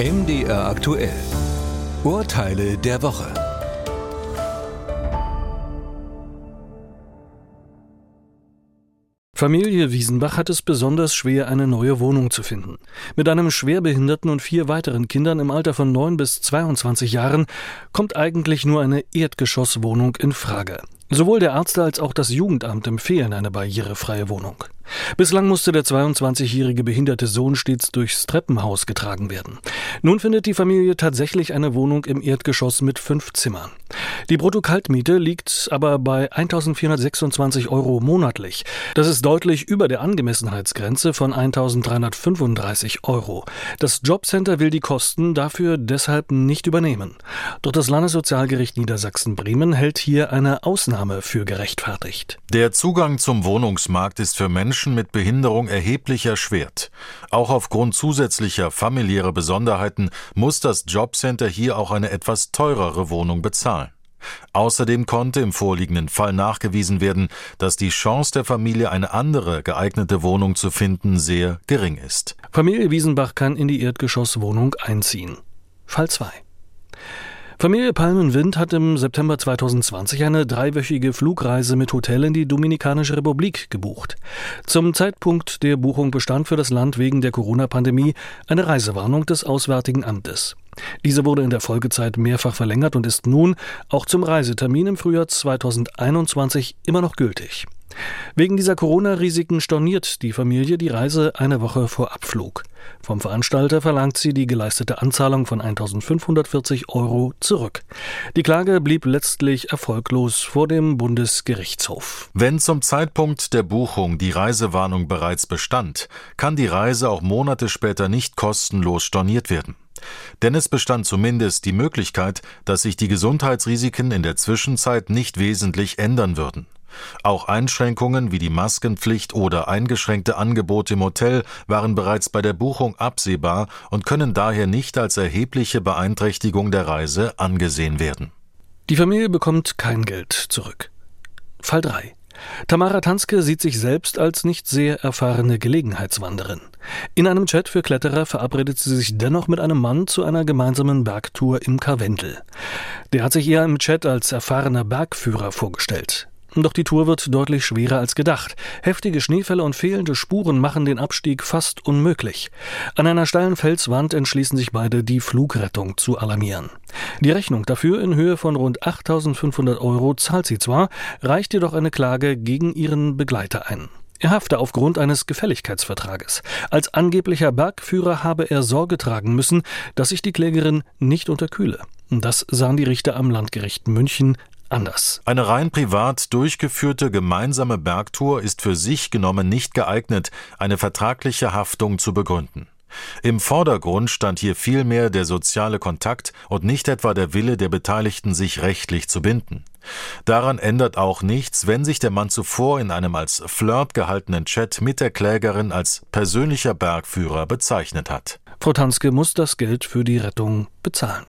MDR aktuell. Urteile der Woche. Familie Wiesenbach hat es besonders schwer, eine neue Wohnung zu finden. Mit einem Schwerbehinderten und vier weiteren Kindern im Alter von 9 bis 22 Jahren kommt eigentlich nur eine Erdgeschosswohnung in Frage. Sowohl der Arzt als auch das Jugendamt empfehlen eine barrierefreie Wohnung. Bislang musste der 22-jährige behinderte Sohn stets durchs Treppenhaus getragen werden. Nun findet die Familie tatsächlich eine Wohnung im Erdgeschoss mit fünf Zimmern. Die Bruttokaltmiete liegt aber bei 1426 Euro monatlich. Das ist deutlich über der Angemessenheitsgrenze von 1335 Euro. Das Jobcenter will die Kosten dafür deshalb nicht übernehmen. Doch das Landessozialgericht Niedersachsen-Bremen hält hier eine Ausnahme für gerechtfertigt. Der Zugang zum Wohnungsmarkt ist für Menschen mit Behinderung erheblich erschwert. Auch aufgrund zusätzlicher familiärer Besonderheiten muss das Jobcenter hier auch eine etwas teurere Wohnung bezahlen. Außerdem konnte im vorliegenden Fall nachgewiesen werden, dass die Chance der Familie, eine andere geeignete Wohnung zu finden, sehr gering ist. Familie Wiesenbach kann in die Erdgeschosswohnung einziehen. Fall 2. Familie Palmenwind hat im September 2020 eine dreiwöchige Flugreise mit Hotel in die Dominikanische Republik gebucht. Zum Zeitpunkt der Buchung bestand für das Land wegen der Corona-Pandemie eine Reisewarnung des Auswärtigen Amtes. Diese wurde in der Folgezeit mehrfach verlängert und ist nun auch zum Reisetermin im Frühjahr 2021 immer noch gültig. Wegen dieser Corona-Risiken storniert die Familie die Reise eine Woche vor Abflug. Vom Veranstalter verlangt sie die geleistete Anzahlung von 1540 Euro zurück. Die Klage blieb letztlich erfolglos vor dem Bundesgerichtshof. Wenn zum Zeitpunkt der Buchung die Reisewarnung bereits bestand, kann die Reise auch Monate später nicht kostenlos storniert werden. Denn es bestand zumindest die Möglichkeit, dass sich die Gesundheitsrisiken in der Zwischenzeit nicht wesentlich ändern würden. Auch Einschränkungen wie die Maskenpflicht oder eingeschränkte Angebote im Hotel waren bereits bei der Buchung absehbar und können daher nicht als erhebliche Beeinträchtigung der Reise angesehen werden. Die Familie bekommt kein Geld zurück. Fall 3. Tamara Tanske sieht sich selbst als nicht sehr erfahrene Gelegenheitswanderin. In einem Chat für Kletterer verabredet sie sich dennoch mit einem Mann zu einer gemeinsamen Bergtour im Karwendel. Der hat sich eher im Chat als erfahrener Bergführer vorgestellt. Doch die Tour wird deutlich schwerer als gedacht. Heftige Schneefälle und fehlende Spuren machen den Abstieg fast unmöglich. An einer steilen Felswand entschließen sich beide, die Flugrettung zu alarmieren. Die Rechnung dafür in Höhe von rund 8500 Euro zahlt sie zwar, reicht jedoch eine Klage gegen ihren Begleiter ein. Er hafte aufgrund eines Gefälligkeitsvertrages. Als angeblicher Bergführer habe er Sorge tragen müssen, dass sich die Klägerin nicht unterkühle. Das sahen die Richter am Landgericht München anders. Eine rein privat durchgeführte gemeinsame Bergtour ist für sich genommen nicht geeignet, eine vertragliche Haftung zu begründen. Im Vordergrund stand hier vielmehr der soziale Kontakt und nicht etwa der Wille der Beteiligten, sich rechtlich zu binden. Daran ändert auch nichts, wenn sich der Mann zuvor in einem als Flirt gehaltenen Chat mit der Klägerin als persönlicher Bergführer bezeichnet hat. Frau Tanske muss das Geld für die Rettung bezahlen.